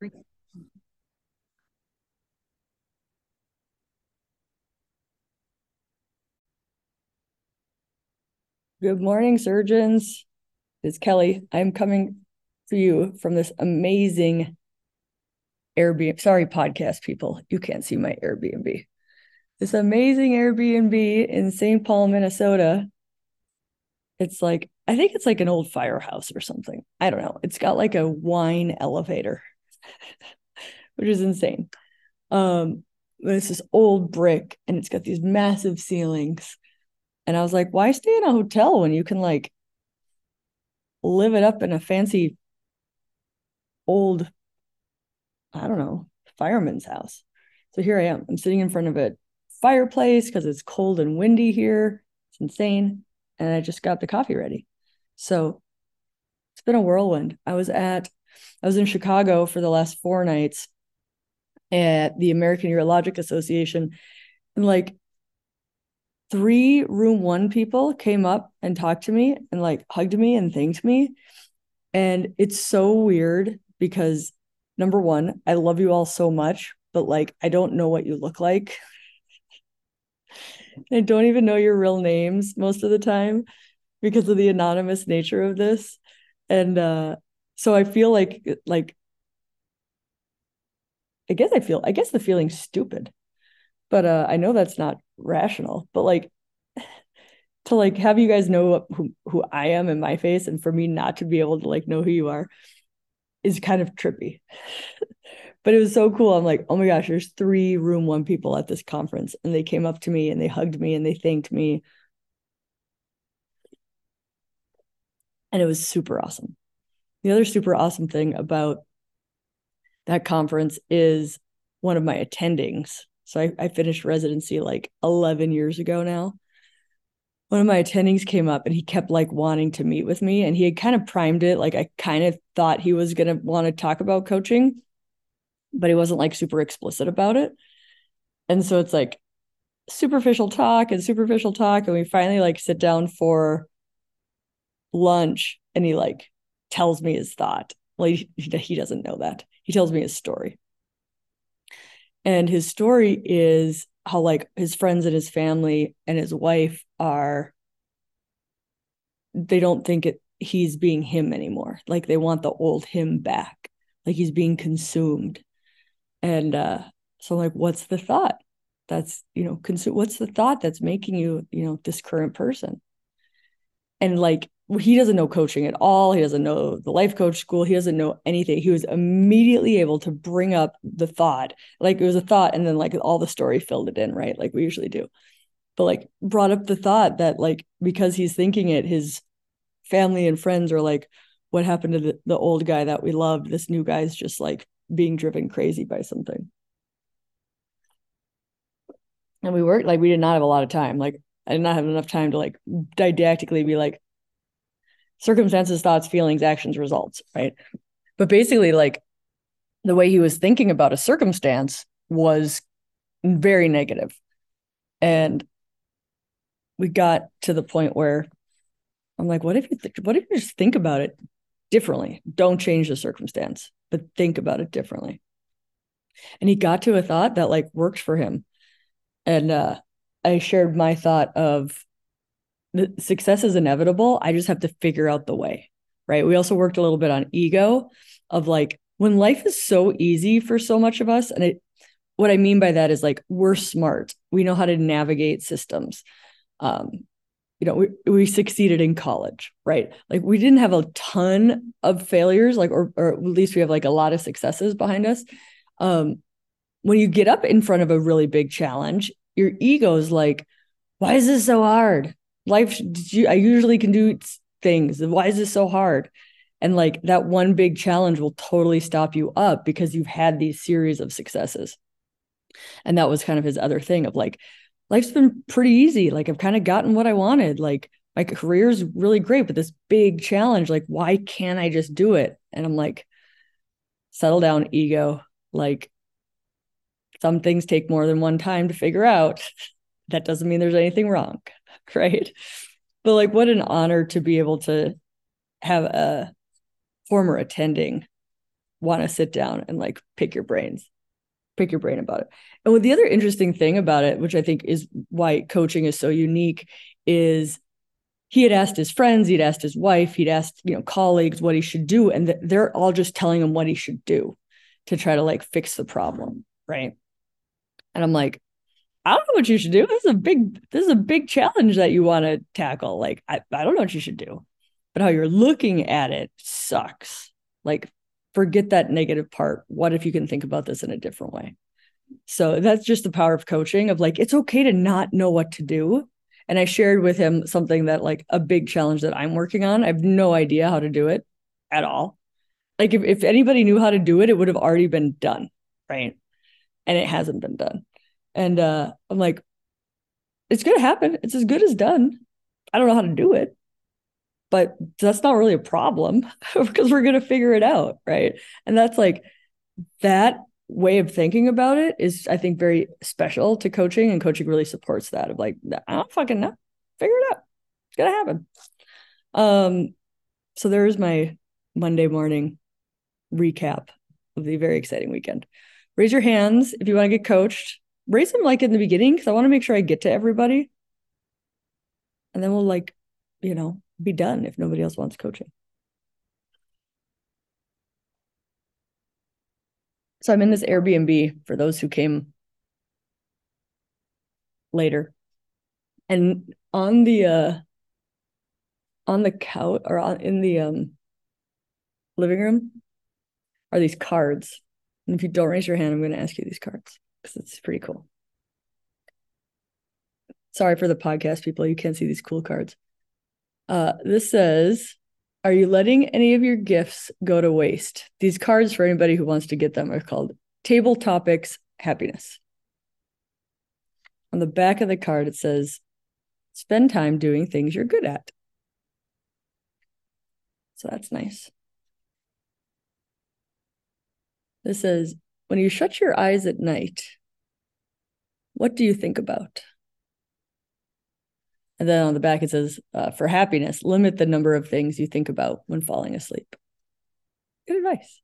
Good morning, surgeons. It's Kelly. I'm coming to you from this amazing Airbnb. Sorry, podcast people. You can't see my Airbnb. This amazing Airbnb in St. Paul, Minnesota. It's like, I think it's like an old firehouse or something. I don't know. It's got like a wine elevator, which is insane. Um, it's this old brick and it's got these massive ceilings and I was like, why stay in a hotel when you can like live it up in a fancy old, I don't know, fireman's house? So here I am. I'm sitting in front of a fireplace because it's cold and windy here. It's insane. And I just got the coffee ready. So it's been a whirlwind. I was at, I was in Chicago for the last four nights at the American Urologic Association. And like three room one people came up and talked to me and like hugged me and thanked me. And it's so weird because number one, I love you all so much, but like I don't know what you look like. I don't even know your real names most of the time because of the anonymous nature of this. And uh so I feel like like I guess I feel I guess the feeling's stupid. But uh I know that's not rational, but like to like have you guys know who, who I am in my face and for me not to be able to like know who you are is kind of trippy. but it was so cool. I'm like, oh my gosh, there's three room one people at this conference. And they came up to me and they hugged me and they thanked me. And it was super awesome. The other super awesome thing about that conference is one of my attendings so I, I finished residency like 11 years ago now. One of my attendings came up and he kept like wanting to meet with me and he had kind of primed it. Like I kind of thought he was going to want to talk about coaching, but he wasn't like super explicit about it. And so it's like superficial talk and superficial talk. And we finally like sit down for lunch and he like tells me his thought. Like he doesn't know that. He tells me his story. And his story is how like his friends and his family and his wife are they don't think it he's being him anymore. Like they want the old him back. Like he's being consumed. And uh so like what's the thought? That's, you know, consume what's the thought that's making you, you know, this current person? And like he doesn't know coaching at all. He doesn't know the life coach school. He doesn't know anything. He was immediately able to bring up the thought, like it was a thought, and then like all the story filled it in, right? Like we usually do. But like brought up the thought that like because he's thinking it, his family and friends are like, what happened to the, the old guy that we loved? This new guy's just like being driven crazy by something. And we worked like we did not have a lot of time. Like I did not have enough time to like didactically be like, circumstances, thoughts, feelings, actions, results, right? But basically, like the way he was thinking about a circumstance was very negative. And we got to the point where I'm like, what if you th- what if you just think about it differently? Don't change the circumstance, but think about it differently. And he got to a thought that like worked for him. And uh I shared my thought of the success is inevitable. I just have to figure out the way. Right. We also worked a little bit on ego of like when life is so easy for so much of us. And it, what I mean by that is like we're smart. We know how to navigate systems. Um, you know, we, we succeeded in college, right? Like we didn't have a ton of failures, like, or, or at least we have like a lot of successes behind us. Um, when you get up in front of a really big challenge, your ego is like, why is this so hard? Life I usually can do things. Why is this so hard? And like that one big challenge will totally stop you up because you've had these series of successes. And that was kind of his other thing of like, life's been pretty easy. Like I've kind of gotten what I wanted. Like my career's really great, but this big challenge, like, why can't I just do it? And I'm like, settle down, ego. Like some things take more than one time to figure out. That doesn't mean there's anything wrong. right? But like, what an honor to be able to have a former attending want to sit down and like pick your brains, pick your brain about it. And what the other interesting thing about it, which I think is why coaching is so unique, is he had asked his friends, he'd asked his wife, he'd asked, you know, colleagues what he should do. And they're all just telling him what he should do to try to like fix the problem. Right. And I'm like, I don't know what you should do. This is a big, this is a big challenge that you want to tackle. Like, I, I don't know what you should do. But how you're looking at it sucks. Like, forget that negative part. What if you can think about this in a different way? So that's just the power of coaching of like, it's okay to not know what to do and I shared with him something that like a big challenge that I'm working on. I have no idea how to do it at all. Like if, if anybody knew how to do it, it would have already been done. Right. And it hasn't been done. And uh I'm like, it's gonna happen. It's as good as done. I don't know how to do it. But that's not really a problem because we're gonna figure it out. Right. And that's like that way of thinking about it is I think very special to coaching and coaching really supports that of like I don't fucking know figure it out it's gonna happen um so there's my Monday morning recap of the very exciting weekend raise your hands if you want to get coached raise them like in the beginning because I want to make sure I get to everybody and then we'll like you know be done if nobody else wants coaching So I'm in this Airbnb for those who came later. And on the uh on the couch or on, in the um living room are these cards. And if you don't raise your hand, I'm going to ask you these cards because it's pretty cool. Sorry for the podcast people, you can't see these cool cards. Uh this says are you letting any of your gifts go to waste? These cards, for anybody who wants to get them, are called Table Topics Happiness. On the back of the card, it says, Spend time doing things you're good at. So that's nice. This says, When you shut your eyes at night, what do you think about? And then on the back, it says, uh, for happiness, limit the number of things you think about when falling asleep. Good advice.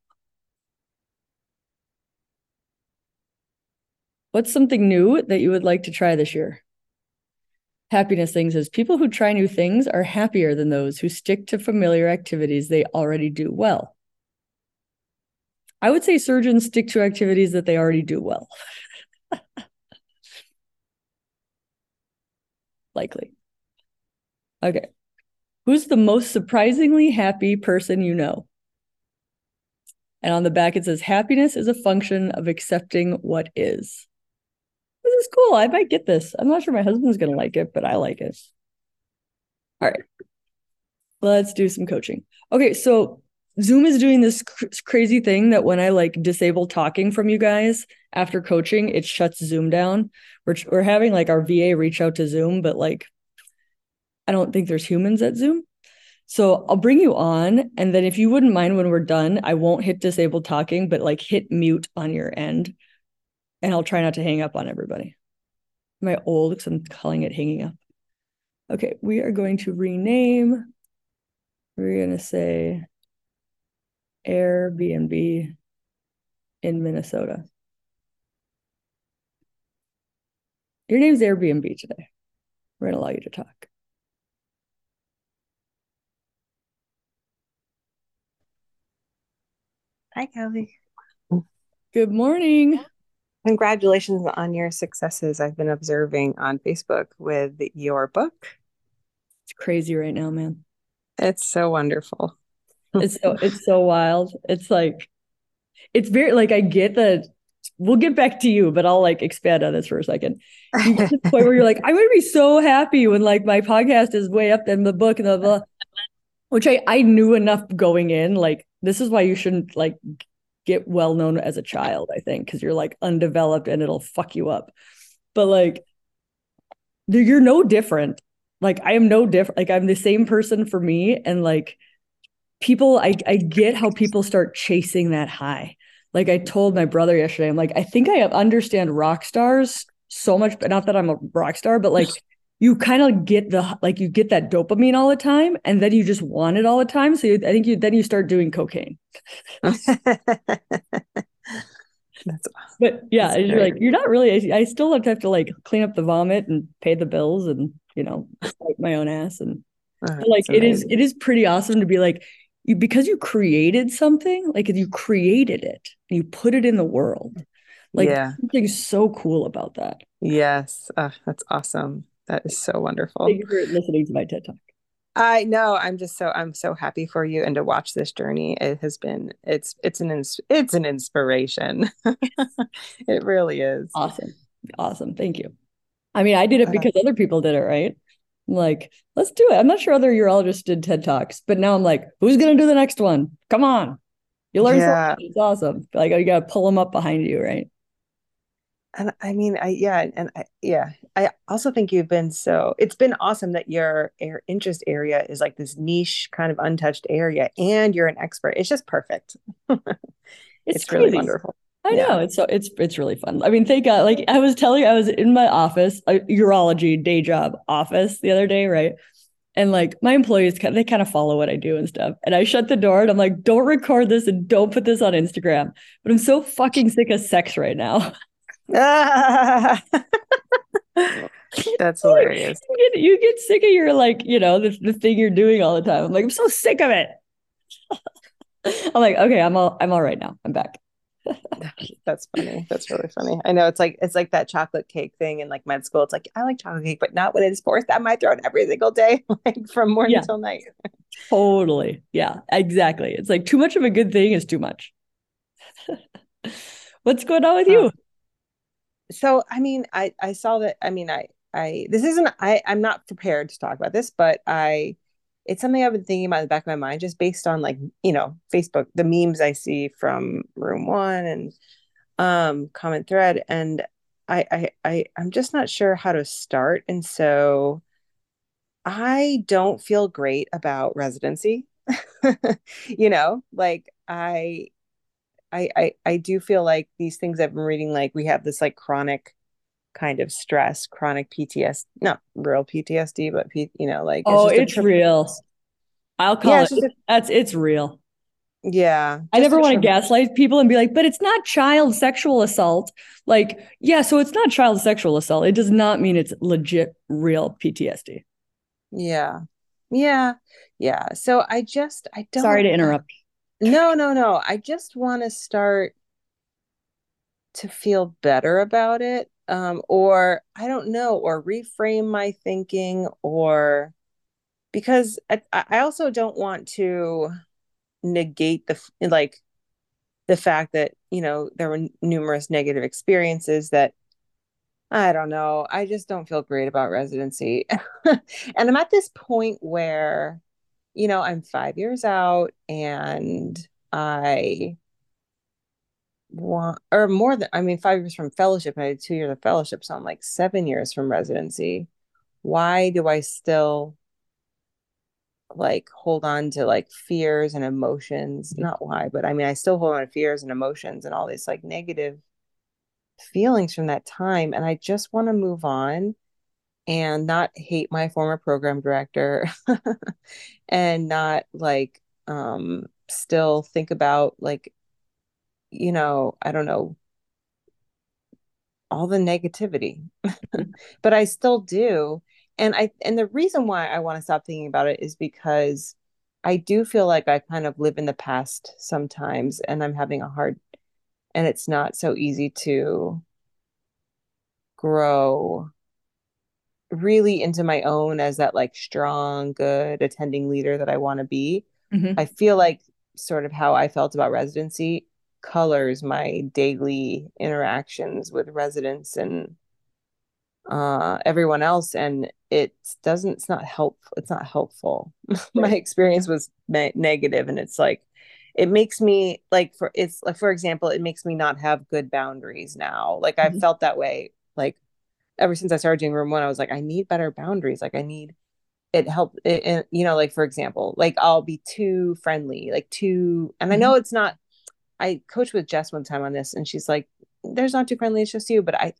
What's something new that you would like to try this year? Happiness things is people who try new things are happier than those who stick to familiar activities they already do well. I would say surgeons stick to activities that they already do well. Likely. Okay. Who's the most surprisingly happy person you know? And on the back, it says, happiness is a function of accepting what is. This is cool. I might get this. I'm not sure my husband's going to like it, but I like it. All right. Let's do some coaching. Okay. So Zoom is doing this cr- crazy thing that when I like disable talking from you guys after coaching, it shuts Zoom down. We're, we're having like our VA reach out to Zoom, but like I don't think there's humans at Zoom. So I'll bring you on. And then if you wouldn't mind when we're done, I won't hit disable talking, but like hit mute on your end. And I'll try not to hang up on everybody. Am I old? Because I'm calling it hanging up. Okay, we are going to rename. We're going to say Airbnb in Minnesota. Your name's Airbnb today. We're going to allow you to talk. Hi, Kelly. Good morning. Congratulations on your successes. I've been observing on Facebook with your book. It's crazy right now, man. It's so wonderful. It's so it's so wild. It's like it's very like I get that we'll get back to you, but I'll like expand on this for a second. You get to the point where you're like, I'm gonna be so happy when like my podcast is way up in the book and blah, blah, which I I knew enough going in. Like this is why you shouldn't like get well known as a child. I think because you're like undeveloped and it'll fuck you up. But like you're no different. Like I am no different. Like I'm the same person for me, and like people, I I get how people start chasing that high. Like I told my brother yesterday, I'm like, I think I understand rock stars so much, but not that I'm a rock star, but like you kind of get the like you get that dopamine all the time and then you just want it all the time so you, i think you then you start doing cocaine that's awesome. but yeah you're like you're not really I, I still have to have to like clean up the vomit and pay the bills and you know wipe my own ass and oh, like it is it is pretty awesome to be like you because you created something like you created it you put it in the world. Like yeah. something so cool about that. Yes. Uh, that's awesome. That is so wonderful. Thank you for listening to my ted talk. I know. I'm just so i'm so happy for you and to watch this journey. It has been it's it's an ins- it's an inspiration. It really is. Awesome. Awesome. Thank you. I mean i did it because uh, other people did it right I'm like, let's do it. I'm not sure other urologists did TED Talks, but now I'm like, who's going to do the next one? Come on. You learn yeah. something. It's awesome. Like, you got to pull them up behind you, right? And I mean, I, yeah. And I, yeah, I also think you've been so, it's been awesome that your air interest area is like this niche kind of untouched area and you're an expert. It's just perfect. it's, it's really wonderful. I yeah. know it's so it's it's really fun. I mean, thank God. Like I was telling you, I was in my office, a urology day job office the other day, right? And like my employees, they kind of follow what I do and stuff. And I shut the door and I'm like, don't record this and don't put this on Instagram. But I'm so fucking sick of sex right now. That's hilarious. You get, you get sick of your like, you know, the, the thing you're doing all the time. I'm like, I'm so sick of it. I'm like, okay, I'm all I'm all right now. I'm back. That's funny. That's really funny. I know it's like it's like that chocolate cake thing in like med school. It's like I like chocolate cake, but not when it's forced down my throat every single day, like from morning yeah. till night. totally. Yeah, exactly. It's like too much of a good thing is too much. What's going on with you? so I mean, I I saw that. I mean, I I this isn't. I I'm not prepared to talk about this, but I it's something I've been thinking about in the back of my mind, just based on like, you know, Facebook, the memes I see from room one and um comment thread. And I I, I I'm just not sure how to start. And so I don't feel great about residency. you know, like I I, I I do feel like these things I've been reading, like we have this like chronic kind of stress, chronic PTSD, not real PTSD, but P, you know, like it's oh, it's real. I'll call yeah, it. A, that's it's real. Yeah. I never want to gaslight people and be like, but it's not child sexual assault. Like, yeah, so it's not child sexual assault. It does not mean it's legit real PTSD. Yeah. Yeah. Yeah. So I just I don't Sorry to interrupt. No, no, no. I just want to start to feel better about it um, or I don't know, or reframe my thinking, or because I, I also don't want to negate the like the fact that you know there were numerous negative experiences that I don't know. I just don't feel great about residency. and I'm at this point where, you know, I'm five years out and I one or more than I mean five years from fellowship and I did two years of fellowship, so I'm like seven years from residency. Why do I still like hold on to like fears and emotions? Mm-hmm. Not why, but I mean I still hold on to fears and emotions and all these like negative feelings from that time. And I just want to move on and not hate my former program director and not like um still think about like you know, I don't know, all the negativity. but I still do. And I and the reason why I want to stop thinking about it is because I do feel like I kind of live in the past sometimes and I'm having a hard and it's not so easy to grow really into my own as that like strong good attending leader that I want to be. Mm-hmm. I feel like sort of how I felt about residency colors my daily interactions with residents and uh, everyone else and it doesn't it's not helpful it's not helpful. My experience was ne- negative and it's like it makes me like for it's like for example it makes me not have good boundaries now. Like mm-hmm. i've felt that way like ever since i started doing room one i was like i need better boundaries. Like i need it help it, it, you know like for example like i'll be too friendly like too and i mm-hmm. know it's not I coached with Jess one time on this, and she's like, "There's not too friendly. It's just you." But I,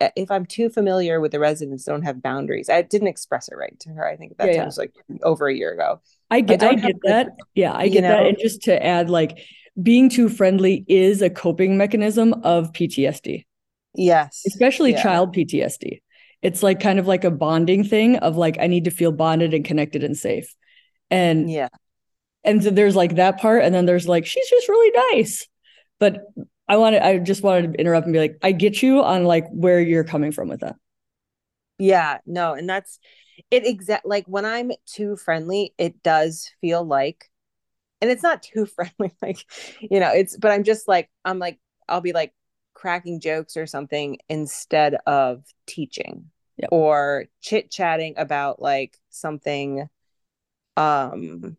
uh, if I'm too familiar with the residents, don't have boundaries. I didn't express it right to her. I think that yeah, time yeah. was like over a year ago. I get, I, I get that. yeah, I get know? that. And just to add, like being too friendly is a coping mechanism of PTSD. Yes, especially yeah. child PTSD. It's like kind of like a bonding thing of like I need to feel bonded and connected and safe. And yeah, and so there's like that part, and then there's like she's just really nice. But I wanted, I just wanted to interrupt and be like, I get you on like where you're coming from with that. Yeah, no, and that's it exact like when I'm too friendly, it does feel like and it's not too friendly, like, you know, it's but I'm just like, I'm like, I'll be like cracking jokes or something instead of teaching yep. or chit chatting about like something um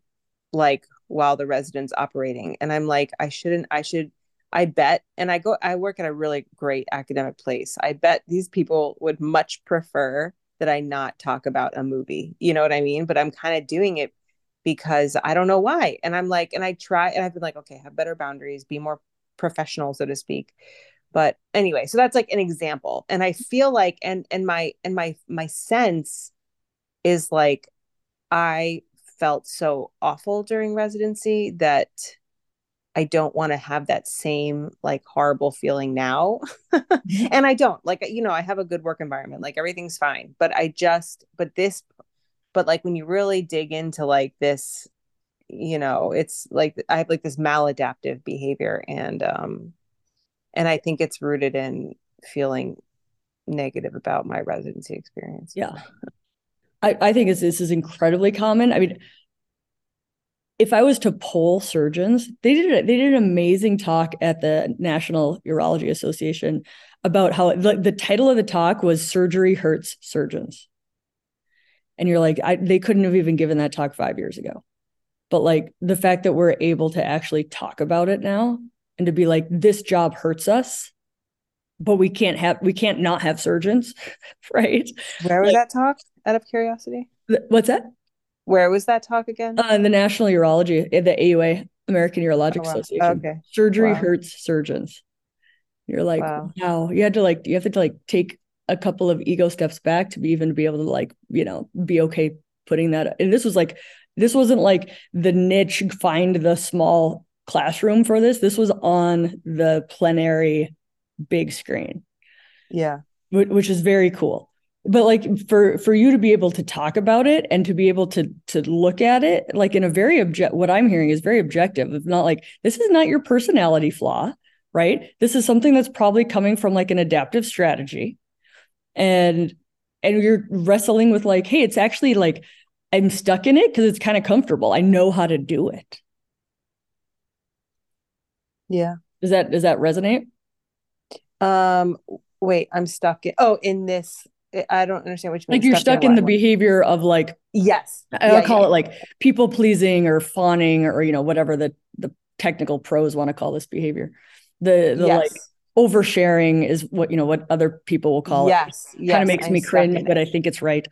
like while the resident's operating. And I'm like, I shouldn't, I should I bet, and I go, I work at a really great academic place. I bet these people would much prefer that I not talk about a movie. You know what I mean? But I'm kind of doing it because I don't know why. And I'm like, and I try, and I've been like, okay, have better boundaries, be more professional, so to speak. But anyway, so that's like an example. And I feel like, and and my and my my sense is like, I felt so awful during residency that I don't want to have that same like horrible feeling now. Mm-hmm. and I don't like, you know, I have a good work environment, like everything's fine. But I just, but this, but like when you really dig into like this, you know, it's like I have like this maladaptive behavior and, um, and I think it's rooted in feeling negative about my residency experience. Yeah. I, I think this is incredibly common. I mean, if I was to poll surgeons, they did they did an amazing talk at the National Urology Association about how the, the title of the talk was "Surgery Hurts Surgeons," and you're like, I, they couldn't have even given that talk five years ago. But like the fact that we're able to actually talk about it now and to be like, this job hurts us, but we can't have we can't not have surgeons, right? Where was like, that talk? Out of curiosity, what's that? Where was that talk again? Uh, the National Urology, the AUA, American Urologic oh, wow. Association. Okay. Surgery wow. hurts surgeons. You're like, wow. wow. You had to like, you have to like take a couple of ego steps back to be even to be able to like, you know, be okay putting that. And this was like, this wasn't like the niche find the small classroom for this. This was on the plenary big screen. Yeah. Which is very cool but like for for you to be able to talk about it and to be able to to look at it like in a very object what i'm hearing is very objective. It's not like this is not your personality flaw right? This is something that's probably coming from like an adaptive strategy. And and you're wrestling with like hey it's actually like i'm stuck in it because it's kind of comfortable. I know how to do it. Yeah. Does that does that resonate? Um wait i'm stuck in oh in this I don't understand what you mean. Like you're stuck, in, in the behavior of like yes, I'll yeah, call yeah. it like people pleasing or fawning or you know whatever the the technical pros want to call this behavior. The the yes. like oversharing is what you know what other people will call yes, it. Yes, kind of makes I'm me cringe, but I think it's right.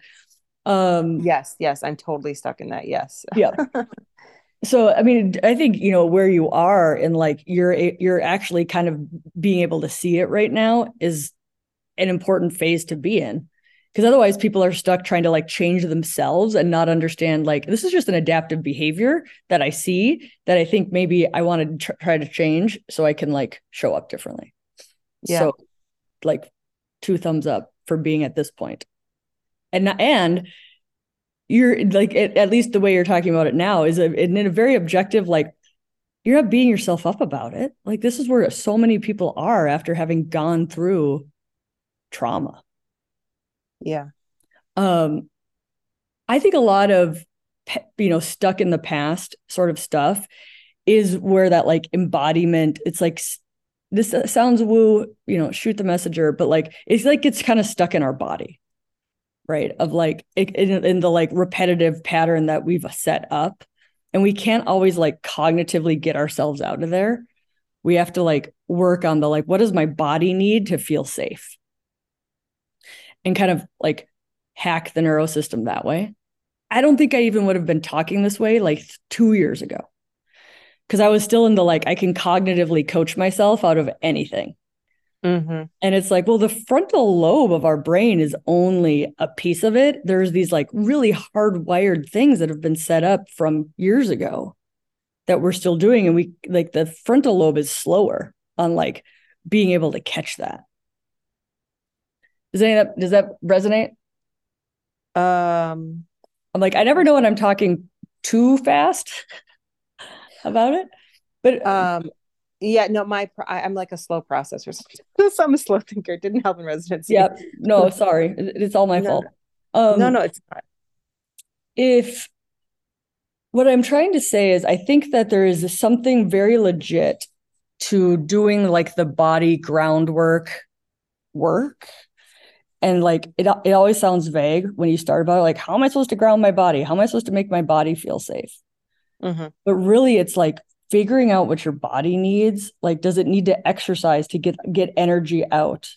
Um yes, yes, I'm totally stuck in that. Yes. yeah. So I mean, I think you know where you are and like you're you're actually kind of being able to see it right now is an important phase to be in because otherwise people are stuck trying to like change themselves and not understand like this is just an adaptive behavior that i see that i think maybe i want to tr- try to change so i can like show up differently yeah. so like two thumbs up for being at this point. and and you're like at, at least the way you're talking about it now is a, in a very objective like you're not beating yourself up about it like this is where so many people are after having gone through trauma yeah. Um, I think a lot of you know stuck in the past sort of stuff is where that like embodiment. It's like this sounds woo, you know, shoot the messenger, but like it's like it's kind of stuck in our body, right? Of like in, in the like repetitive pattern that we've set up, and we can't always like cognitively get ourselves out of there. We have to like work on the like, what does my body need to feel safe? And kind of like hack the neurosystem that way. I don't think I even would have been talking this way like two years ago because I was still in the like, I can cognitively coach myself out of anything. Mm-hmm. And it's like, well, the frontal lobe of our brain is only a piece of it. There's these like really hardwired things that have been set up from years ago that we're still doing. And we like the frontal lobe is slower on like being able to catch that. Does any of that does that resonate? Um I'm like, I never know when I'm talking too fast about it. But um yeah, no, my I, am like a slow processor. so I'm a slow thinker. It didn't help in residency. Yeah, no, sorry, it's all my no, fault. Um, no, no, it's not. If what I'm trying to say is, I think that there is something very legit to doing like the body groundwork work. And like it, it always sounds vague when you start about it. Like, how am I supposed to ground my body? How am I supposed to make my body feel safe? Mm-hmm. But really, it's like figuring out what your body needs like does it need to exercise to get get energy out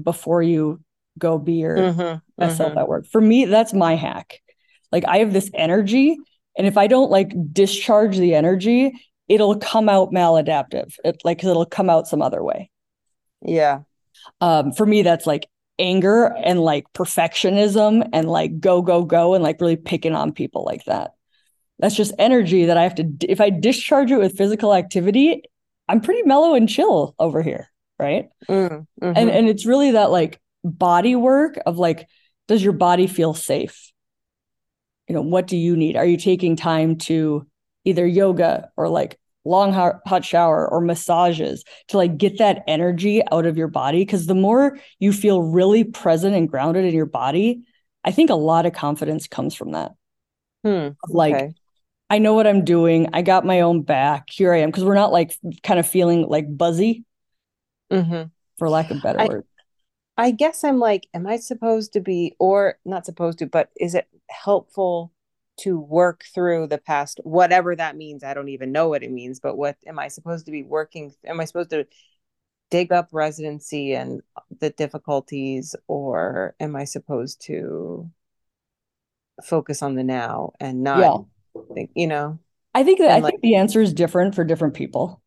before you go be your mm-hmm, best self at work for me that's my hack like i have this energy and if i don't like discharge the energy it'll come out maladaptive it like it'll come out some other way yeah um for me that's like anger and like perfectionism and like go go go and like really picking on people like that that's just energy that I have to if I discharge it with physical activity, I'm pretty mellow and chill over here, right? Mm, mm-hmm. And and it's really that like body work of like does your body feel safe? You know, what do you need? Are you taking time to either yoga or like long hot shower or massages to like get that energy out of your body because the more you feel really present and grounded in your body, I think a lot of confidence comes from that. Hmm, like okay. I know what I'm doing. I got my own back. Here I am. Because we're not like kind of feeling like buzzy, mm-hmm. for lack of better I, word. I guess I'm like, am I supposed to be, or not supposed to, but is it helpful to work through the past, whatever that means? I don't even know what it means, but what am I supposed to be working? Am I supposed to dig up residency and the difficulties, or am I supposed to focus on the now and not yeah think, you know. I think that I like, think the answer is different for different people.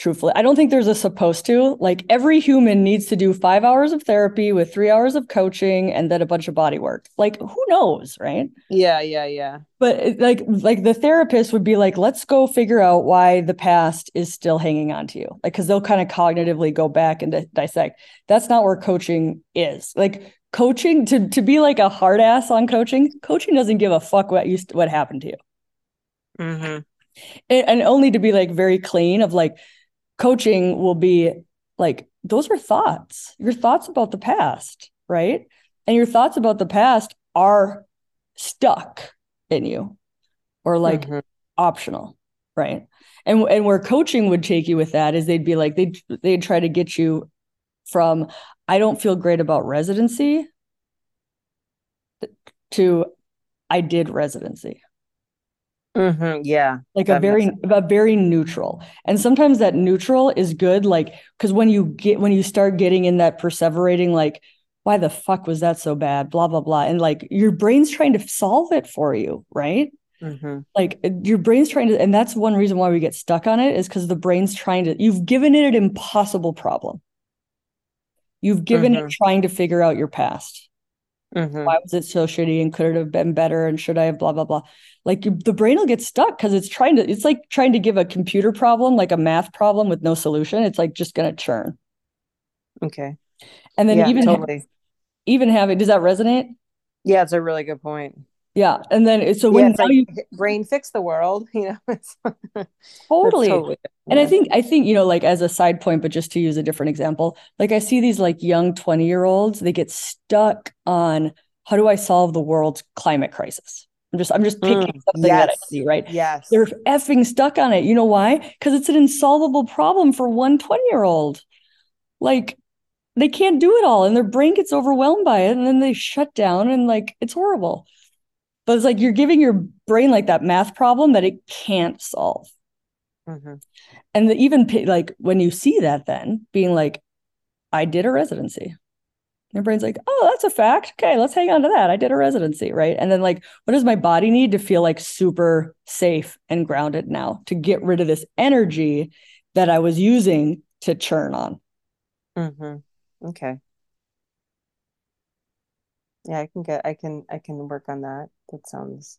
Truthfully, I don't think there's a supposed to. Like every human needs to do five hours of therapy with three hours of coaching and then a bunch of body work. Like who knows, right? Yeah, yeah, yeah. But like, like the therapist would be like, let's go figure out why the past is still hanging on to you. Like, because they'll kind of cognitively go back and dissect. That's not where coaching is. Like coaching to to be like a hard ass on coaching. Coaching doesn't give a fuck what used what happened to you. Mm-hmm. And, and only to be like very clean of like coaching will be like those are thoughts. Your thoughts about the past right? And your thoughts about the past are stuck in you or like mm-hmm. optional right? And and where coaching would take you with that is they'd be like they'd they'd try to get you from i don't feel great about residency to i did residency Mm-hmm, yeah. Like a very a very neutral. And sometimes that neutral is good like cuz when you get when you start getting in that perseverating like why the fuck was that so bad blah blah blah and like your brain's trying to solve it for you, right? Mm-hmm. Like your brain's trying to and that's one reason why we get stuck on it is cuz the brain's trying to you've given it an impossible problem. You've given mm-hmm. it trying to figure out your past. Mm-hmm. Why was it so shitty and could it have been better and should I have blah blah blah? Like the brain will get stuck because it's trying to. It's like trying to give a computer problem, like a math problem with no solution. It's like just gonna churn. Okay. And then yeah, even totally. even having does that resonate? Yeah, it's a really good point. Yeah, and then it's so when yeah, like you brain fix the world, you know, totally. totally and I think I think you know, like as a side point, but just to use a different example, like I see these like young twenty year olds, they get stuck on how do I solve the world's climate crisis. I'm just I'm just picking mm, something yes, that I see, right? Yes. They're effing stuck on it. You know why? Because it's an insolvable problem for one 20 year old. Like they can't do it all and their brain gets overwhelmed by it and then they shut down and like it's horrible. But it's like you're giving your brain like that math problem that it can't solve. Mm-hmm. And the, even like when you see that, then being like, I did a residency. Your brain's like, oh, that's a fact. Okay, let's hang on to that. I did a residency, right? And then, like, what does my body need to feel like super safe and grounded now to get rid of this energy that I was using to churn on? Mm-hmm. Okay. Yeah, I can get I can I can work on that. That sounds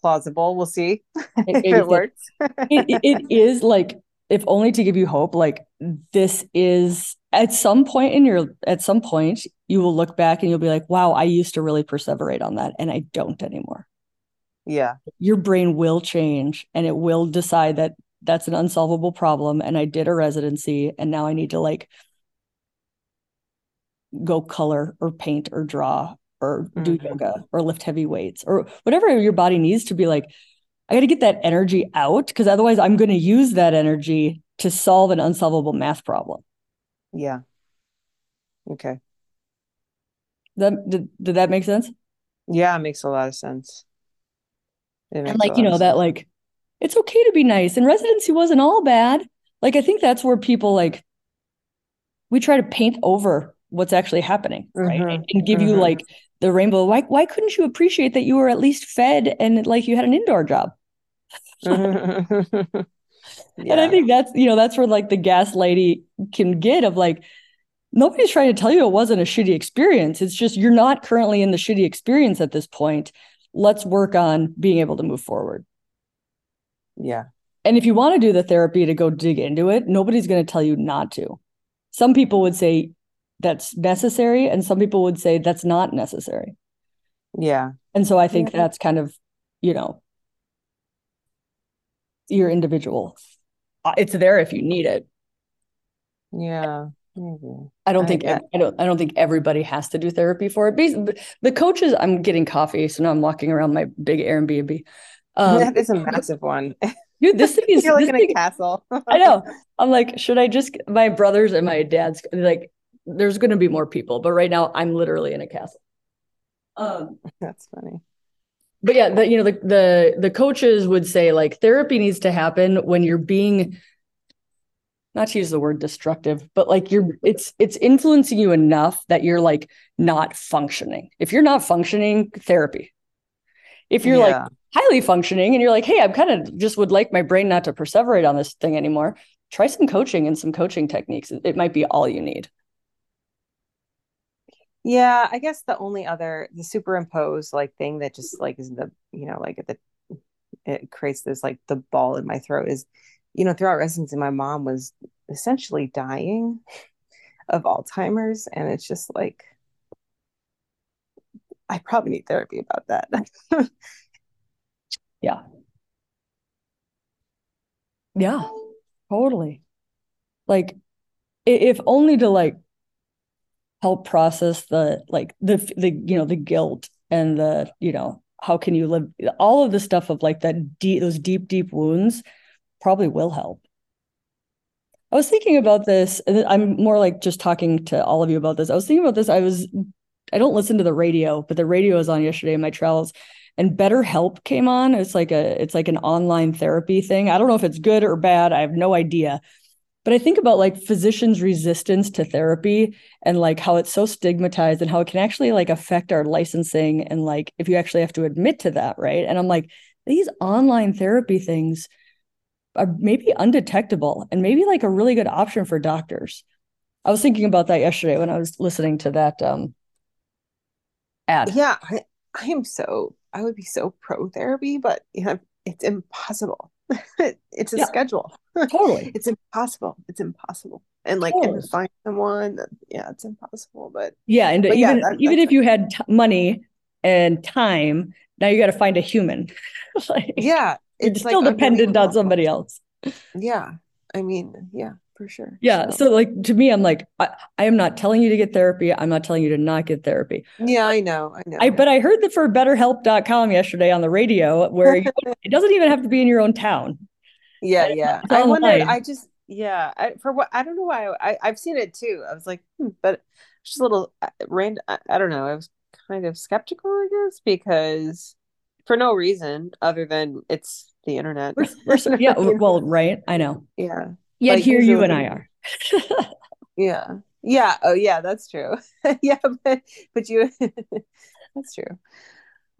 plausible. We'll see if it, it works. it, it is like if only to give you hope like this is at some point in your at some point you will look back and you'll be like wow i used to really perseverate on that and i don't anymore yeah your brain will change and it will decide that that's an unsolvable problem and i did a residency and now i need to like go color or paint or draw or do mm-hmm. yoga or lift heavy weights or whatever your body needs to be like I got to get that energy out because otherwise I'm going to use that energy to solve an unsolvable math problem. Yeah. Okay. That did, did that make sense? Yeah, it makes a lot of sense. And like, you know, that like it's okay to be nice. And residency wasn't all bad. Like I think that's where people like we try to paint over what's actually happening, right? Mm-hmm. And give mm-hmm. you like the rainbow. Why why couldn't you appreciate that you were at least fed and like you had an indoor job? yeah. And I think that's, you know, that's where like the gas lady can get of like, nobody's trying to tell you it wasn't a shitty experience. It's just you're not currently in the shitty experience at this point. Let's work on being able to move forward. Yeah. And if you want to do the therapy to go dig into it, nobody's going to tell you not to. Some people would say that's necessary, and some people would say that's not necessary. Yeah. And so I think yeah. that's kind of, you know, your individual. Uh, it's there if you need it. Yeah. Maybe. I don't think I, I, don't I don't think everybody has to do therapy for it. The coaches, I'm getting coffee, so now I'm walking around my big Airbnb. Um, that is a massive one. Dude, this thing is like in thing, a castle. I know. I'm like, should I just my brothers and my dad's like there's gonna be more people, but right now I'm literally in a castle. Um that's funny but yeah, the, you know, the, the, the coaches would say like therapy needs to happen when you're being, not to use the word destructive, but like you're, it's, it's influencing you enough that you're like not functioning. If you're not functioning, therapy. If you're yeah. like highly functioning and you're like, hey, I'm kind of just would like my brain not to perseverate on this thing anymore, try some coaching and some coaching techniques. It might be all you need. Yeah, I guess the only other the superimposed like thing that just like is the you know like the it creates this like the ball in my throat is you know throughout residency my mom was essentially dying of Alzheimer's and it's just like I probably need therapy about that. yeah. Yeah. Totally. Like if only to like help process the like the the you know the guilt and the you know how can you live all of the stuff of like that deep those deep deep wounds probably will help. I was thinking about this i'm more like just talking to all of you about this. I was thinking about this i was i don't listen to the radio but the radio was on yesterday in my travels and BetterHelp came on. It's like a it's like an online therapy thing. I don't know if it's good or bad i have no idea but I think about like physicians' resistance to therapy and like how it's so stigmatized and how it can actually like affect our licensing and like if you actually have to admit to that, right? And I'm like, these online therapy things are maybe undetectable and maybe like a really good option for doctors. I was thinking about that yesterday when I was listening to that um ad. Yeah, I, I am so I would be so pro therapy, but you know, it's impossible. it's a yeah, schedule. Totally. it's impossible. It's impossible. And like and find someone, yeah, it's impossible. But yeah, and but even yeah, that, even if you had t- money mm-hmm. and time, now you got to find a human. like, yeah, it's, still like dependent on somebody else. Yeah, I mean, yeah, for sure. Yeah. So. so, like to me, I'm like, I, I, am not telling you to get therapy. I'm not telling you to not get therapy. Yeah, I know. I know. I, but I heard that for betterhelp.com yesterday on the radio where you, it doesn't even have to be in your own town. Yeah, yeah. I wondered, I just yeah, I, for what I don't know why I, I've seen it too. I was like, hmm, but just a little uh, random. I, I don't know. I was kind of skeptical, I guess, because for no reason other than it's the internet. We're, we're, yeah, well, right. I know. Yeah. Yet here you and I are. yeah. Yeah. Oh, yeah. That's true. yeah, but but you. that's true.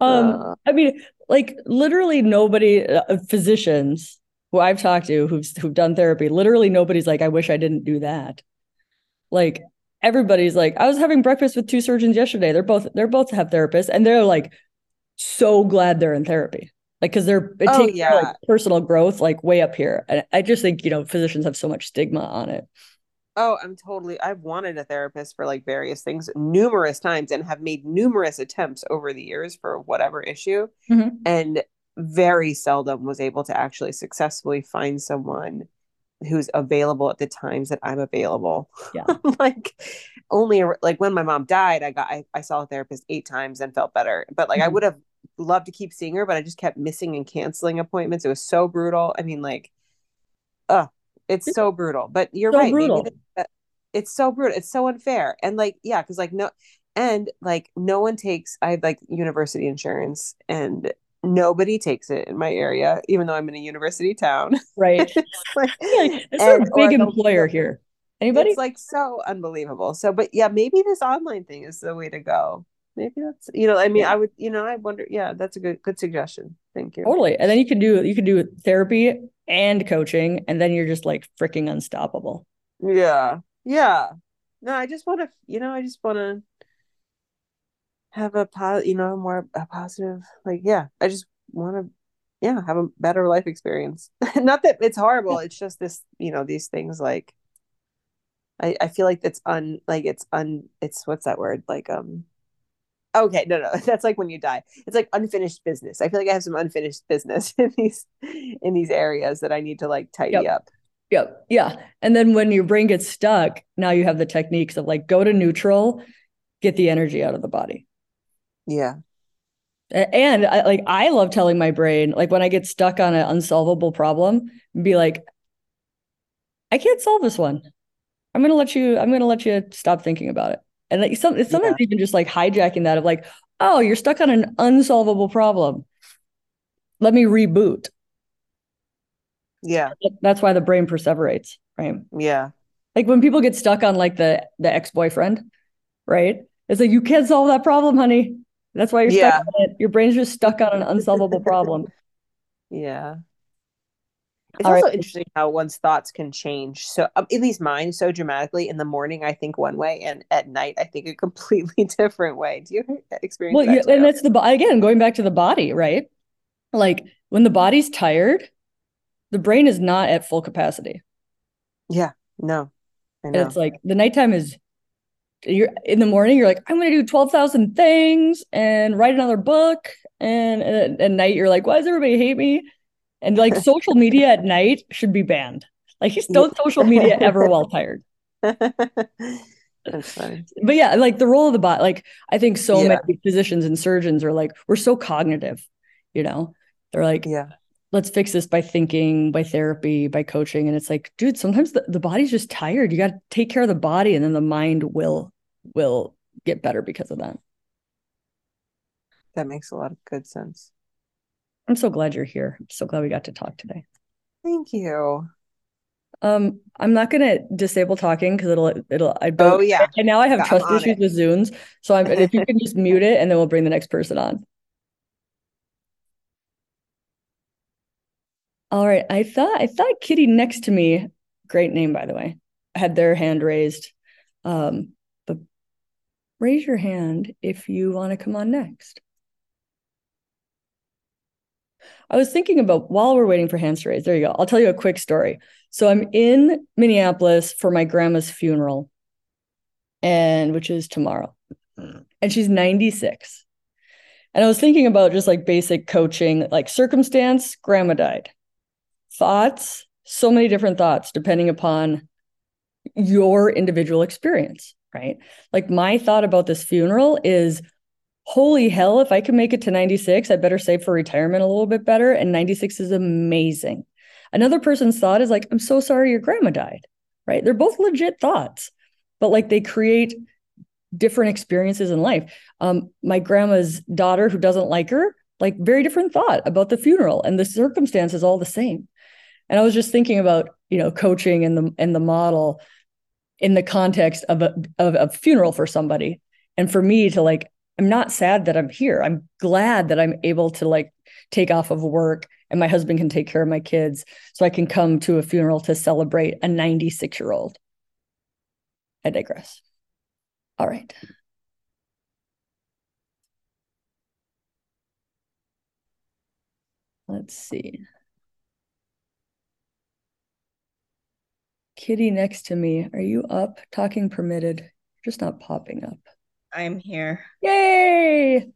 Um, uh, I mean, like literally nobody, uh, physicians who I've talked to who've who've done therapy, literally nobody's like, I wish I didn't do that. Like everybody's like, I was having breakfast with two surgeons yesterday. They're both they're both have therapists, and they're like so glad they're in therapy. Like because they're it Oh, takes yeah. like, personal growth like way up here. And I just think, you know, physicians have so much stigma on it. Oh, I'm totally. I've wanted a therapist for like various things numerous times and have made numerous attempts over the years for whatever issue Mhm. and very seldom was able to actually successfully find someone who's available at the times that I'm available. Yeah. like only like when my mom died, I got I, I saw a therapist eight times and felt better. But like I Mhm. would have loved to keep seeing her, but I just kept missing and canceling appointments. It was so brutal. I mean, like, uh, it's so brutal. But you're So right. brutal. Maybe the, it's so brutal. It's so unfair. And like, yeah, because like no and like no one takes I have like university insurance and nobody takes it in my area, even though I'm in a university town. Right. It's like- It's a and- big employer here. Anybody? it's like so unbelievable. So, but yeah, maybe this online thing is the way to go. Maybe that's you know, I mean, Yeah. I would, you know, I wonder. Yeah, that's a good good suggestion. Thank you. Totally. And then you can do you can do therapy and coaching, and then you're just like freaking unstoppable. Yeah, yeah. No, I just want to, you know, I just want to have a po- you know, more a positive. Like, yeah, I just want to, yeah, have a better life experience. Not that it's horrible. It's just this, you know, these things like. I, I feel like it's un like it's un it's what's that word like um okay no no that's like when you die it's like unfinished business i feel like i have some unfinished business in these in these areas that i need to like tidy Yep. up Yep. Yeah. And then when your brain gets stuck, now you have the techniques of like go to neutral, get the energy out of the body. yeah And I like I love telling my brain, like when I get stuck on an unsolvable problem, be like, I can't solve this one. I'm gonna let you, I'm gonna let you stop thinking about it. And like some it's sometimes even just like hijacking that of like, oh, you're stuck on an unsolvable problem. Let me reboot. yeah That's why the brain perseverates, right? yeah Like when people get stuck on like the the ex-boyfriend, right? It's like you can't solve that problem, honey. That's why you're Yeah. stuck on it. Your brain's just stuck on an unsolvable problem. yeah it's All also right. interesting how one's thoughts can change so um, at least mine so dramatically in the morning i think one way and at night i think a completely different way do you experience Well, that yeah, and that's the again going back to the body, right? Like when the body's tired, the brain is not at full capacity. yeah no it's like the nighttime is you're in the morning, you're like, I'm gonna do 12,000 things and write another book. And, and at night, you're like, why does everybody hate me? And like social media at night should be banned. Like just don't social media ever while tired. But yeah, like the role of the body, like I think so Yeah. many physicians and surgeons are like, we're so cognitive, you know? They're like, yeah let's fix this by thinking, by therapy, by coaching. And it's like, dude, sometimes the, the body's just tired. You got to take care of the body and then the mind will will get better because of that. that makes a lot of good sense I'm so glad you're here. I'm so glad we got to talk today. thank you Um, I'm not gonna disable talking because it'll it'll I don't oh yeah and now I have I'm trust issues it. with Zooms. So I'm if you can just mute it and then we'll bring the next person on. All right. I thought I thought Kitty next to me, great name by the way, had their hand raised. Um, but raise your hand if you want to come on next. I was thinking about while we're waiting for hands to raise. There you go. I'll tell you a quick story. So I'm in Minneapolis for my grandma's funeral, and which is tomorrow. Hmm. And she's 96. And I was thinking about just like basic coaching, like circumstance, grandma died. Thoughts, so many different thoughts depending upon your individual experience, right? Like my thought about this funeral is holy hell, if I can make it to 96, I better save for retirement a little bit better. And 96 is amazing. Another person's thought is like, I'm so sorry your grandma died, right? They're both legit thoughts, but like they create different experiences in life. Um, my grandma's daughter, who doesn't like her, like very different thought about the funeral, and the circumstance is all the same. And I was just thinking about, you know, coaching and the and the model in the context of a of a funeral for somebody. And for me to like, I'm not sad that I'm here. I'm glad that I'm able to like take off of work and my husband can take care of my kids so I can come to a funeral to celebrate a 96 year old. I digress. All right. Let's see. Kitty next to me. Are you up? Talking permitted. Just not popping up. I'm here. Yay!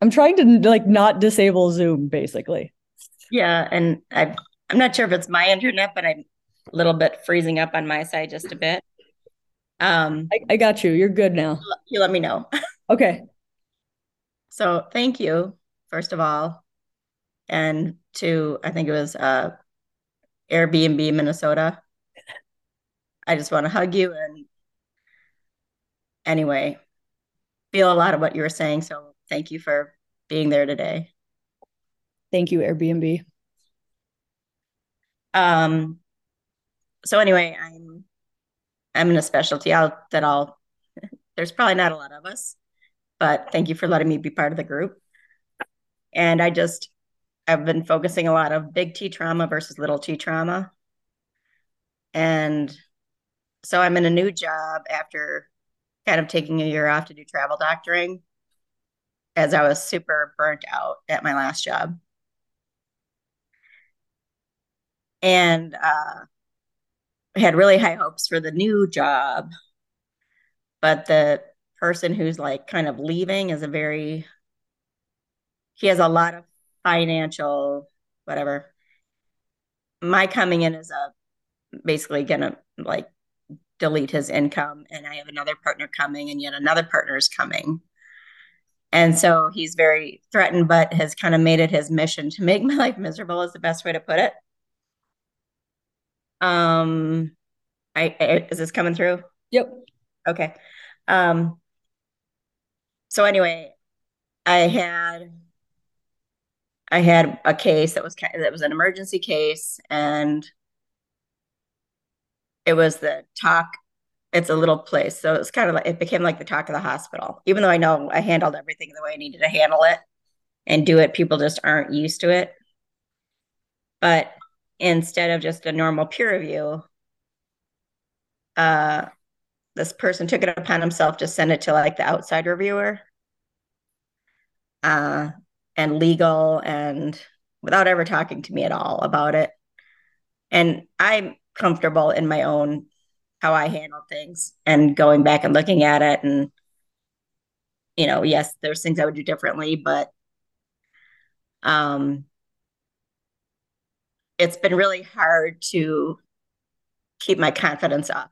I'm trying to like not disable Zoom basically. Yeah, and I I'm not sure if it's my internet, but I'm a little bit freezing up on my side just a bit. Um I, I got you. You're good now. You let me know. Okay. So thank you, first of all and to I think it was uh, Airbnb Minnesota. I just want to hug you and anyway, feel a lot of what you were saying. So thank you for being there today. Thank you, Airbnb. Um so anyway, I'm I'm in a specialty out that I'll there's probably not a lot of us, but thank you for letting me be part of the group. And I just I've been focusing a lot of big T trauma versus little T trauma. And so I'm in a new job after kind of taking a year off to do travel doctoring as I was super burnt out at my last job. And uh, had really high hopes for the new job. But the person who's like kind of leaving is a very, he has a lot of financial whatever my coming in is a basically gonna like delete his income and i have another partner coming and yet another partner is coming. And so he's very threatened but has kind of made it his mission to make my life miserable is the best way to put it. Um i, I is this coming through? Yep. Okay. Um so anyway i had I had a case that was that was an emergency case, and it was the talk. It's a little place, so it's kind of like it became like the talk of the hospital. Even though I know I handled everything the way I needed to handle it and do it, people just aren't used to it. But instead of just a normal peer review, uh, this person took it upon himself to send it to like the outside reviewer. Uh, and legal and without ever talking to me at all about it. And I'm comfortable in my own how I handle things and going back and looking at it and you know, yes, there's things I would do differently, but um it's been really hard to keep my confidence up.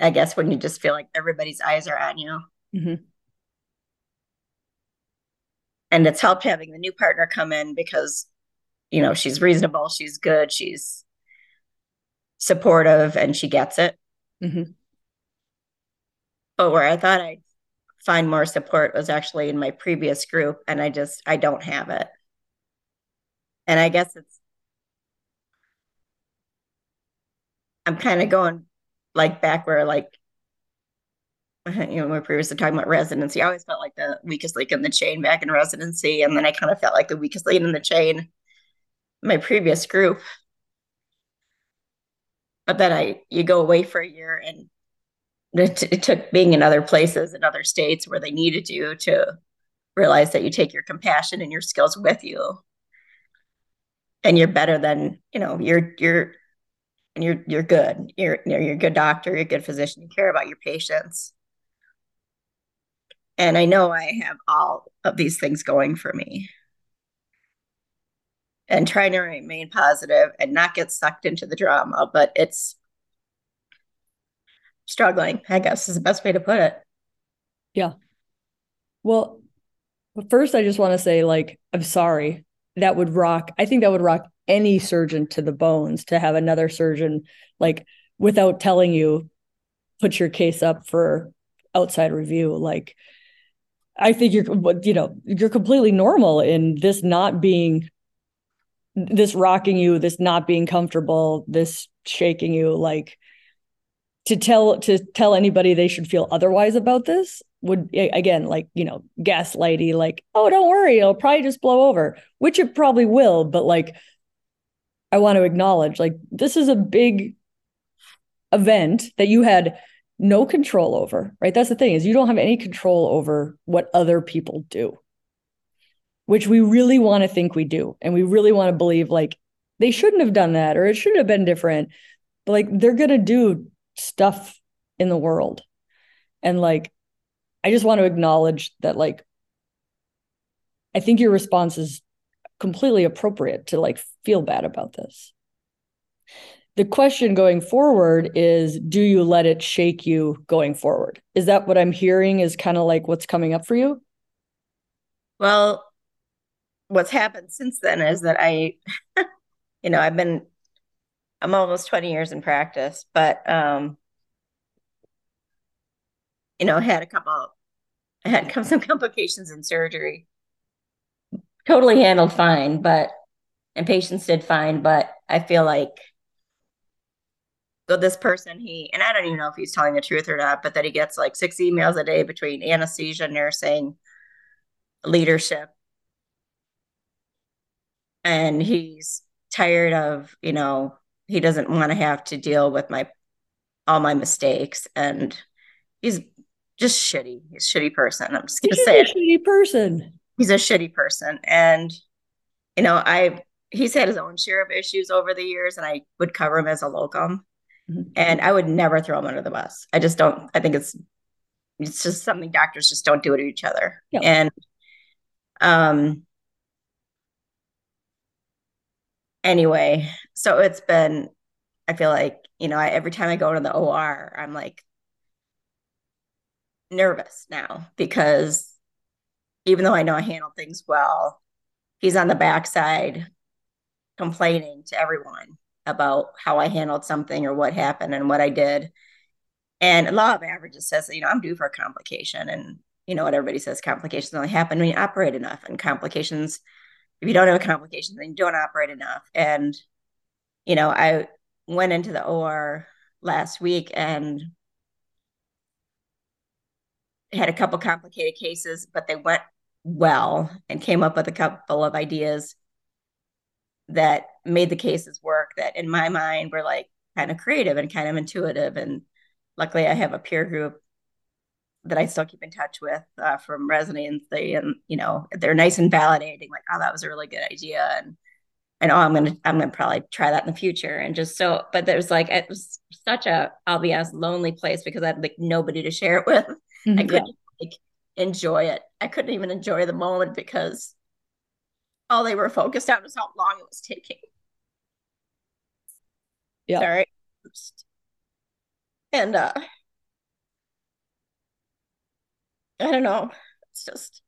I guess when you just feel like everybody's eyes are on you. Mm-hmm and it's helped having the new partner come in because you know she's reasonable she's good she's supportive and she gets it mm-hmm. but where i thought i'd find more support was actually in my previous group and i just i don't have it and i guess it's i'm kind of going like back where like you know, we were previously talking about residency. I always felt like the weakest link in the chain back in residency. And then I kind of felt like the weakest link in the chain my previous group. But then I you go away for a year and it, it took being in other places in other states where they needed you to realize that you take your compassion and your skills with you. And you're better than, you know, you're you're and you're you're good. You're you're a good doctor, you're a good physician, you care about your patients and I know I have all of these things going for me. And trying to remain positive and not get sucked into the drama, but it's struggling, I guess is the best way to put it. Yeah. Well, but first, I just want to say, like, I'm sorry. That would rock. I think that would rock any surgeon to the bones to have another surgeon, like, without telling you, put your case up for outside review. Like, I think you're, you know, you're completely normal in this not being, this rocking you, this not being comfortable, this shaking you. Like to tell to tell anybody they should feel otherwise about this would again like you know gaslighty like oh don't worry it'll probably just blow over which it probably will but like i want to acknowledge like this is a big event that you had no control over, right? That's the thing is you don't have any control over what other people do. Which we really want to think we do. And we really want to believe like they shouldn't have done that or it should have been different. But like they're going to do stuff in the world. And like I just want to acknowledge that like I think your response is completely appropriate to like feel bad about this. The question going forward is do you let it shake you going forward? Is that what I'm hearing is kind of like what's coming up for you? Well, what's happened since then is that I you know, I've been I'm almost 20 years in practice, but um you know, had a couple I had some complications in surgery. Totally handled fine, but and patients did fine, but I feel like so this person he and i don't even know if he's telling the truth or not but that he gets like six emails a day between anesthesia nursing leadership and he's tired of you know he doesn't want to have to deal with my all my mistakes. And he's just shitty. He's a shitty person. I'm just gonna he's say a shitty person. He's a shitty person. And you know i he's had his own share of issues over the years and i would cover him as a locum. Mm-hmm. And I would never throw them under the bus. I just don't, I think it's, it's just something doctors just don't do to each other. And, um, anyway, so it's been, I feel like, you know, I, every time I go to the OR, I'm like nervous now because even though I know I handle things well, he's on the backside complaining to everyone about how I handled something or what happened and what I did. And law of averages says you know, I'm due for a complication. And, you know, what everybody says complications only happen when you operate enough. And complications, if you don't have a complication, then you don't operate enough. And, you know, I went into the OR last week and had a couple complicated cases, but they went well and came up with a couple of ideas that made the cases work that in my mind were like kind of creative and kind of intuitive and luckily i have a peer group that i still keep in touch with uh, from residency and you know they're nice and validating like oh that was a really good idea and and oh i'm gonna i'm gonna probably try that in the future and just so but there's like it was such a i'll be honest lonely place because i had like nobody to share it with mm-hmm. i couldn't yeah. like enjoy it i couldn't even enjoy the moment because all they were focused on was how long it was taking. Yeah. Sorry. And uh I don't know. It's just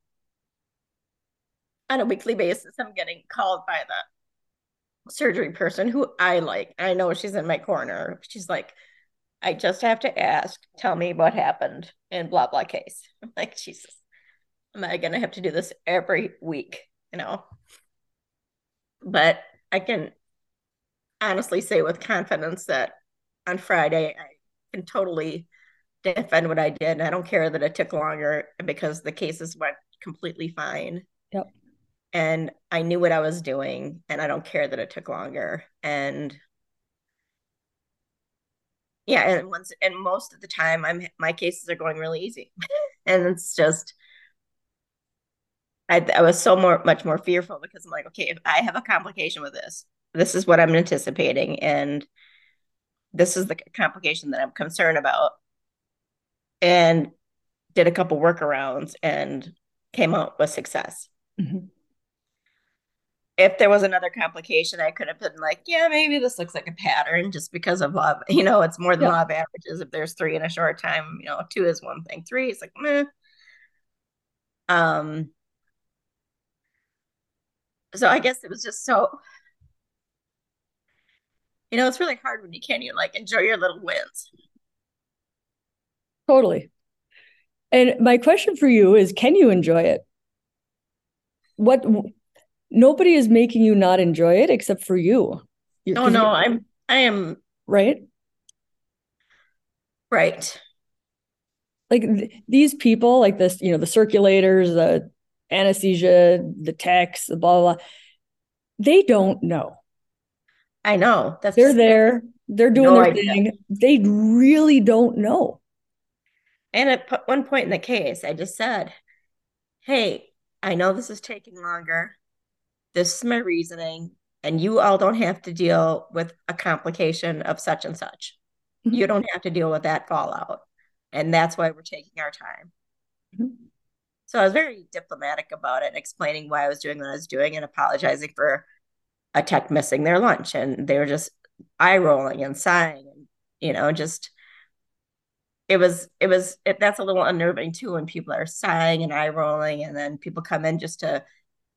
on a weekly basis, I'm getting called by the surgery person who I like. I know she's in my corner. She's like, I just have to ask, tell me what happened in blah blah case. I'm like, Jesus, am I gonna have to do this every week? You know? But I can honestly say with confidence that on Friday I can totally defend what I did. And I don't care that it took longer because the cases went completely fine. Yep. And I knew what I was doing and I don't care that it took longer. And yeah, and once and most of the time I'm my cases are going really easy. and it's just I, I was so more much more fearful because I'm like, okay, if I have a complication with this, this is what I'm anticipating, and this is the complication that I'm concerned about. And did a couple workarounds and came out with success. Mm-hmm. If there was another complication, I could have been like, yeah, maybe this looks like a pattern just because of love. You know, it's more than yeah. law of averages. If there's three in a short time, you know, two is one thing. Three is like, meh. Um, so I guess it was just so you know, it's really hard when you can't even like enjoy your little wins. Totally. And my question for you is can you enjoy it? What nobody is making you not enjoy it except for you. You're, oh no, I'm I am right. Right. Like th- these people, like this, you know, the circulators, the anesthesia, the techs, the blah, blah, blah. They don't know. I know. That's they're there. They're doing no their idea. thing. They really don't know. And at one point in the case, I just said, Hey, I know this is taking longer. This is my reasoning. And you all don't have to deal with a complication of such and such. Mm-hmm. You don't have to deal with that fallout. And that's why we're taking our time. Mm-hmm. So I was very diplomatic about it, explaining why I was doing what I was doing and apologizing for a tech missing their lunch. And they were just eye rolling and sighing and, you know, just it was it was it, that's a little unnerving too when people are sighing and eye rolling and then people come in just to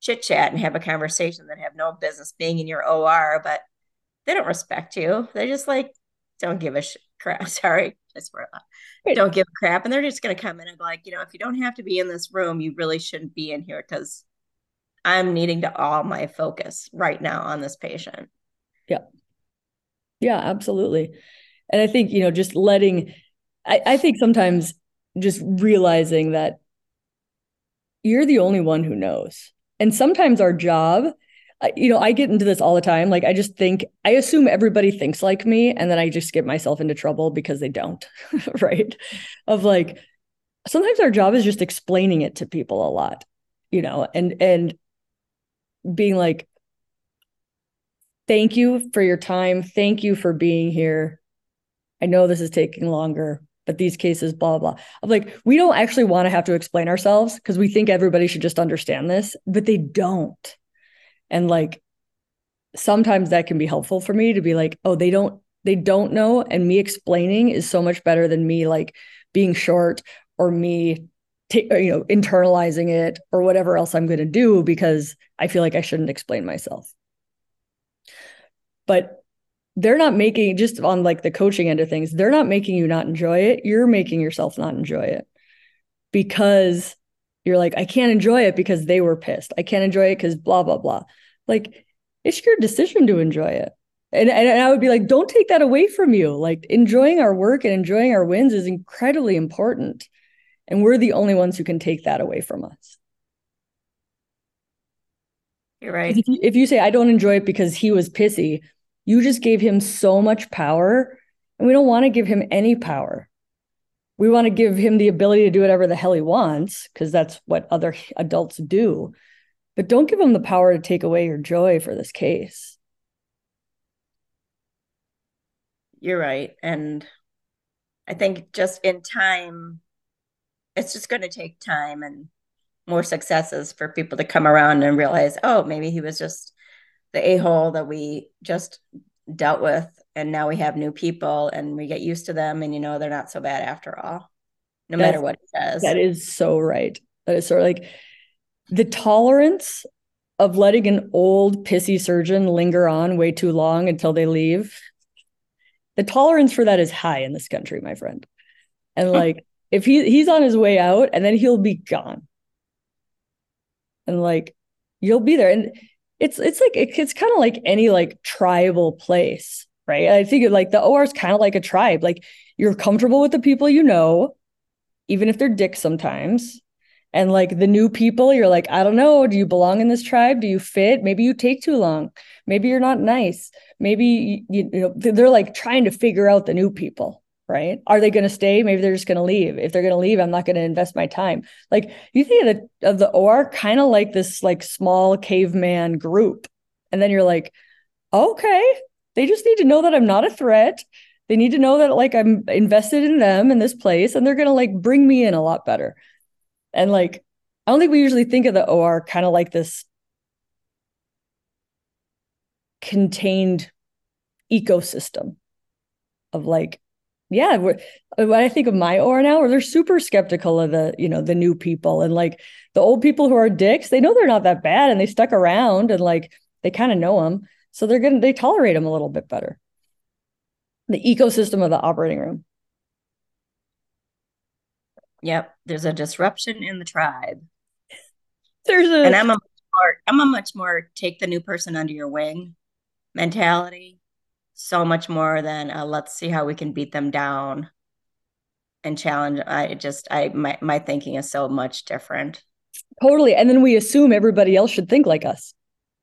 chit chat and have a conversation that have no business being in your OR but they don't respect you. They just like don't give a sh- crap. Sorry. I swear don't give a crap. And they're just going to come in and be like you know if you don't have to be in this room you really shouldn't be in here because I'm needing to all my focus right now on this patient. Yeah. Yeah absolutely. And I think you know just letting I, I think sometimes just realizing that you're the only one who knows. And sometimes our job, you know, I get into this all the time. Like, I just think, I assume everybody thinks like me, and then I just get myself into trouble because they don't, right? Of like, sometimes our job is just explaining it to people a lot, you know, and, and being like, thank you for your time. Thank you for being here. I know this is taking longer but these cases, blah, blah. I'm like, we don't actually want to have to explain ourselves because we think everybody should just understand this, but they don't. And like sometimes that can be helpful for me to be like, oh, they don't, they don't know. And me explaining is so much better than me like being short or me uh, you know internalizing it or whatever else i'm going to do because i feel like i shouldn't explain myself but they're not making just on like the coaching end of things they're not making you not enjoy it. You're making yourself not enjoy it because you're like i can't enjoy it because they were pissed. I can't enjoy it because blah blah blah. Like it's your decision to enjoy it. And, and, i would be like don't take that away from you. Like enjoying our work and enjoying our wins is incredibly important and we're the only ones who can take that away from us. You're right. If you, if you say i don't enjoy it because he was pissy you just gave him so much power, and we don't want to give him any power. We want to give him the ability to do whatever the hell he wants, because that's what other adults do. But don't give him the power to take away your joy for this case. You're right. And I think just in time, it's just going to take time and more successes for people to come around and realize, oh, maybe he was just the a-hole that we just dealt with and now we have new people and we get used to them and you know they're not so bad after all no That's, matter what it says. that is so right. That is sort of like the tolerance of letting an old pissy surgeon linger on way too long until they leave the tolerance for that is high in this country my friend. And like if he he's on his way out and then he'll be gone. And like you'll be there. And it's it's like it, it's kind of like any like tribal place right? I think like the or is kind of like a tribe. Like you're comfortable with the people you know even if they're dicks sometimes. And like the new people you're like i don't know. Do you belong in this tribe? Do you fit? Maybe you take too long. Maybe you're not nice. Maybe you, you know they're like trying to figure out the new people right? Are they going to stay? Maybe they're just going to leave. If they're going to leave, I'm not going to invest my time. Like you think of the, of the OR kind of like this like small caveman group. And then you're like, okay, they just need to know that I'm not a threat. They need to know that like I'm invested in them in this place and they're going to like bring me in a lot better. And like, I don't think we usually think of the OR kind of like this contained ecosystem of like yeah when i think of my or now they're super skeptical of the you know the new people and like the old people who are dicks they know they're not that bad and they stuck around and like they kind of know them so they're gonna they tolerate them a little bit better. The ecosystem of the operating room. Yep there's a disruption in the tribe. There's a and i'm a more, i'm a much more take the new person under your wing mentality so much more than uh, let's see how we can beat them down and challenge i just i my, my thinking is so much different totally and then we assume everybody else should think like us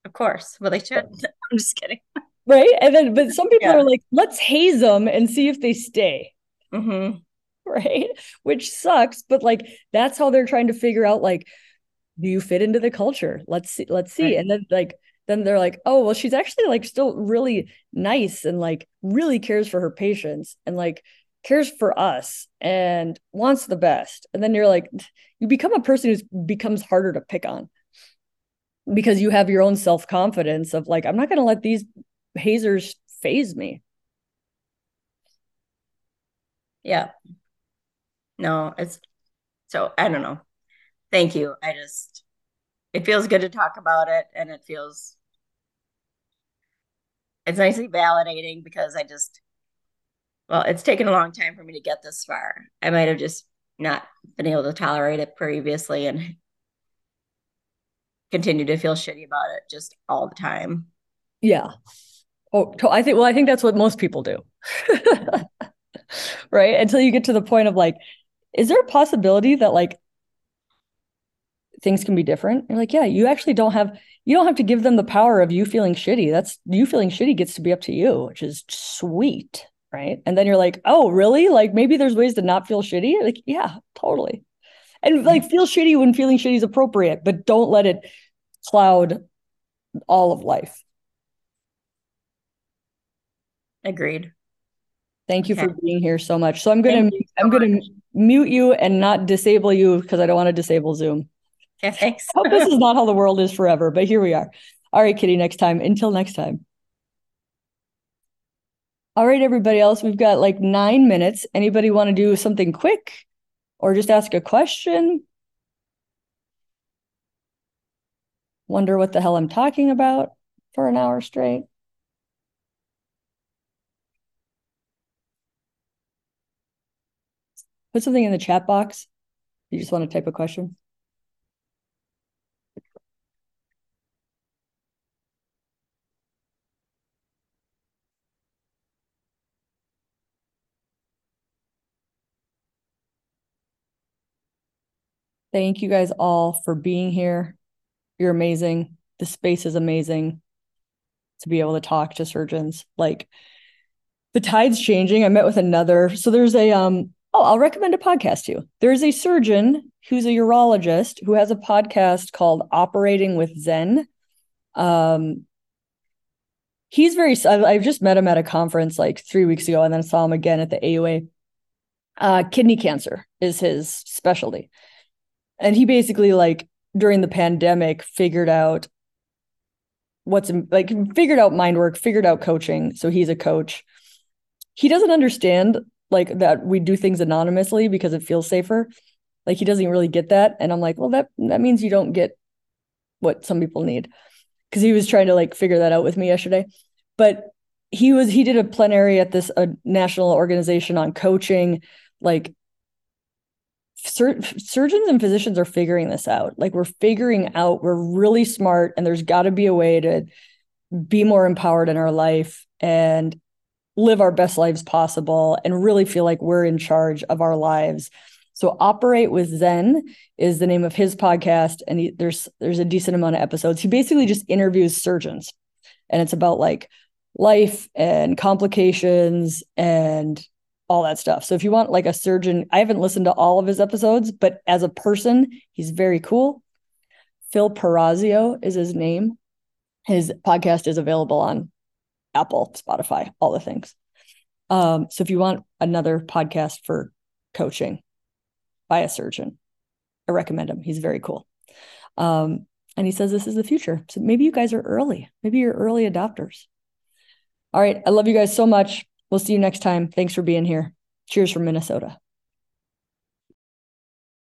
of course well they should i'm just kidding right and then but some people yeah. are like let's haze them and see if they stay mm-hmm. right? Which sucks, but like that's how they're trying to figure out like do you fit into the culture? Let's see let's see. Right. And then like then they're like, "Oh, well she's actually like still really nice and like really cares for her patients and like cares for us and wants the best." And then you're like you become a person who becomes harder to pick on because you have your own self-confidence of like I'm not going to let these hazers faze me. Yeah. No, it's so I don't know. Thank you. I just it feels good to talk about it and it feels it's nicely validating because I just well, it's taken a long time for me to get this far. I might have just not been able to tolerate it previously and continue to feel shitty about it just all the time. Yeah. Oh, I think well, I think that's what most people do. right? Until you get to the point of like, is there a possibility that like things can be different? You're like, yeah, you actually don't have you don't have to give them the power of you feeling shitty. That's you feeling shitty gets to be up to you, which is sweet. Right. And then you're like, oh, really? Like maybe there's ways to not feel shitty. Like, yeah, totally. And like feel shitty when feeling shitty is appropriate, but don't let it cloud all of life. Agreed. Thank you okay. for being here so much. So I'm gonna so I'm much. gonna mute you and not disable you because I don't want to disable Zoom. Okay, thanks. hope this is not how the world is forever, but here we are. All right, Kitty. Next time. Until next time. All right, everybody else. We've got like nine minutes. Anybody want to do something quick, or just ask a question? Wonder what the hell I'm talking about for an hour straight. Put something in the chat box. You just want to type a question. Thank you guys all for being here. You're amazing. The space is amazing to be able to talk to surgeons. Like the tide's changing. I met with another. So there's a um Oh, I'll recommend a podcast to you. There's a surgeon who's a urologist who has a podcast called Operating with Zen. Um, he's very. I've just met him at a conference like three weeks ago, and then saw him again at the AUA. Uh, kidney cancer is his specialty, and he basically like during the pandemic figured out what's like figured out mind work, figured out coaching. So he's a coach. He doesn't understand like that we do things anonymously because it feels safer. Like he doesn't really get that. And I'm like, well, that that means you don't get what some people need. Cause he was trying to like figure that out with me yesterday. But he was he did a plenary at this a national organization on coaching. Like sur- surgeons and physicians are figuring this out. Like we're figuring out we're really smart and there's got to be a way to be more empowered in our life and live our best lives possible and really feel like we're in charge of our lives. So operate with Zen is the name of his podcast and he, there's there's a decent amount of episodes. He basically just interviews surgeons and it's about like life and complications and all that stuff. So if you want like a surgeon, I haven't listened to all of his episodes, but as a person, he's very cool. Phil Parazio is his name. His podcast is available on Apple, Spotify, all the things. Um, so if you want another podcast for coaching by a surgeon, I recommend him. He's very cool. Um, and he says this is the future. So maybe you guys are early. Maybe you're early adopters. All right. I love you guys so much. We'll see you next time. Thanks for being here. Cheers from Minnesota.